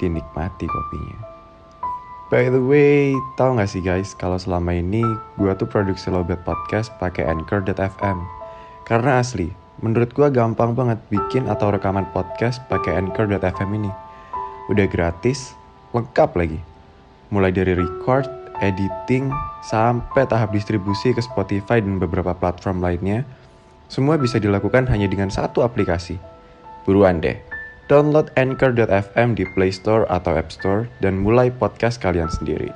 dinikmati kopinya. By the way, tau gak sih guys, kalau selama ini gue tuh produksi Lowbat Podcast pakai Anchor.fm. Karena asli, menurut gue gampang banget bikin atau rekaman podcast pakai Anchor.fm ini. Udah gratis, lengkap lagi. Mulai dari record, editing, sampai tahap distribusi ke Spotify dan beberapa platform lainnya, semua bisa dilakukan hanya dengan satu aplikasi. Buruan deh, download Anchor.fm di Play Store atau App Store dan mulai podcast kalian sendiri.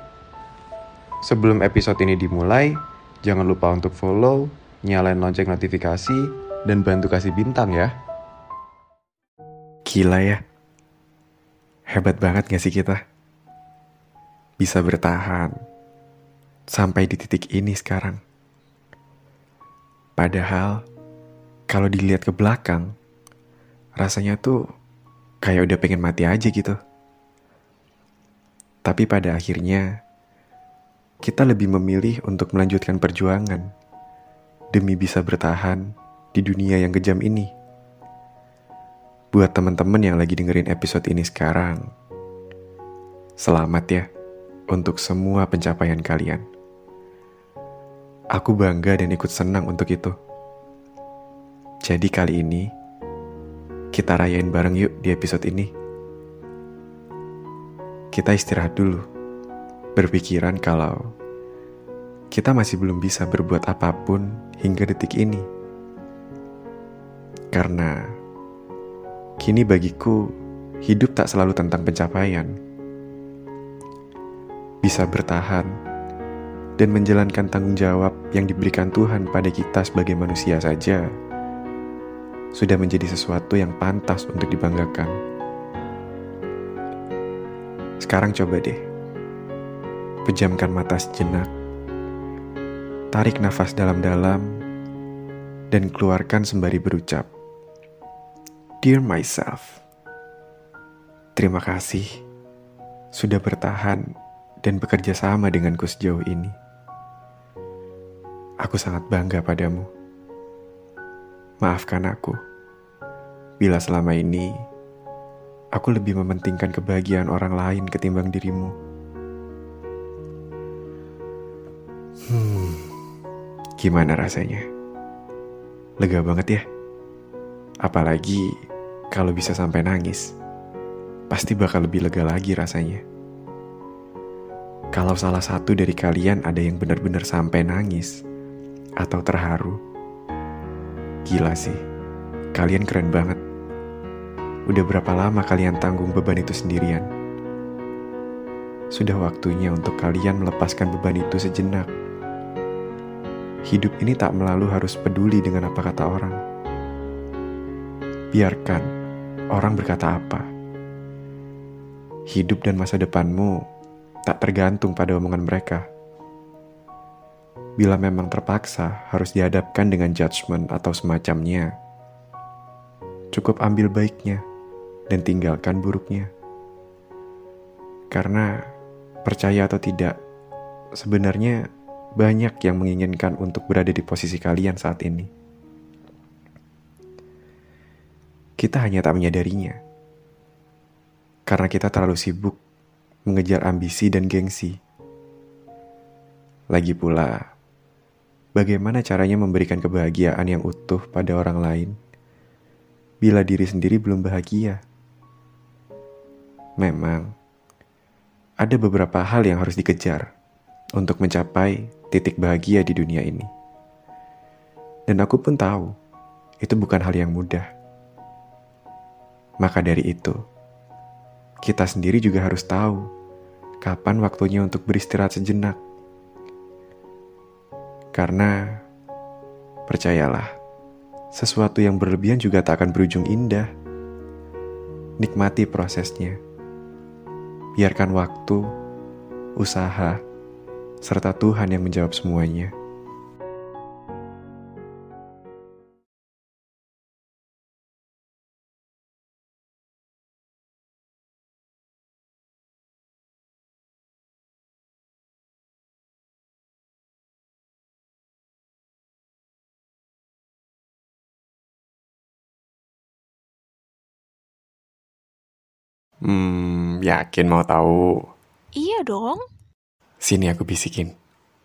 Sebelum episode ini dimulai, jangan lupa untuk follow, nyalain lonceng notifikasi, dan bantu kasih bintang ya. Gila ya. Hebat banget gak sih kita? Bisa bertahan sampai di titik ini sekarang. Padahal, kalau dilihat ke belakang, rasanya tuh kayak udah pengen mati aja gitu. Tapi pada akhirnya, kita lebih memilih untuk melanjutkan perjuangan demi bisa bertahan di dunia yang kejam ini. Buat teman-teman yang lagi dengerin episode ini sekarang, selamat ya untuk semua pencapaian kalian. Aku bangga dan ikut senang untuk itu. Jadi kali ini, kita rayain bareng yuk di episode ini. Kita istirahat dulu, berpikiran kalau kita masih belum bisa berbuat apa pun hingga detik ini. Karena kini bagiku, hidup tak selalu tentang pencapaian. Bisa bertahan dan menjalankan tanggung jawab yang diberikan Tuhan pada kita sebagai manusia saja sudah menjadi sesuatu yang pantas untuk dibanggakan. Sekarang coba deh, pejamkan mata sejenak, tarik nafas dalam-dalam, dan keluarkan sembari berucap, Dear myself, terima kasih sudah bertahan dan bekerja sama denganku sejauh ini. Aku sangat bangga padamu. Maafkan aku bila selama ini aku lebih mementingkan kebahagiaan orang lain ketimbang dirimu. Hmm, gimana rasanya? Lega banget ya? Apalagi kalau bisa sampai nangis. Pasti bakal lebih lega lagi rasanya. Kalau salah satu dari kalian ada yang benar-benar sampai nangis atau terharu, gila sih, kalian keren banget. Udah berapa lama kalian tanggung beban itu sendirian? Sudah waktunya untuk kalian melepaskan beban itu sejenak. Hidup ini tak melalu harus peduli dengan apa kata orang. Biarkan orang berkata apa. Hidup dan masa depanmu tak tergantung pada omongan mereka. Bila memang terpaksa harus dihadapkan dengan judgement atau semacamnya, cukup ambil baiknya dan tinggalkan buruknya. Karena percaya atau tidak, sebenarnya banyak yang menginginkan untuk berada di posisi kalian saat ini. Kita hanya tak menyadarinya. Karena kita terlalu sibuk mengejar ambisi dan gengsi. Lagi pula, bagaimana caranya memberikan kebahagiaan yang utuh pada orang lain bila diri sendiri belum bahagia? Memang, ada beberapa hal yang harus dikejar untuk mencapai titik bahagia di dunia ini. Dan aku pun tahu, itu bukan hal yang mudah. Maka dari itu, kita sendiri juga harus tahu kapan waktunya untuk beristirahat sejenak. Karena, percayalah, sesuatu yang berlebihan juga tak akan berujung indah. Nikmati prosesnya biarkan waktu, usaha, serta Tuhan yang menjawab semuanya. Hmm, yakin mau tahu? Iya dong. Sini aku bisikin.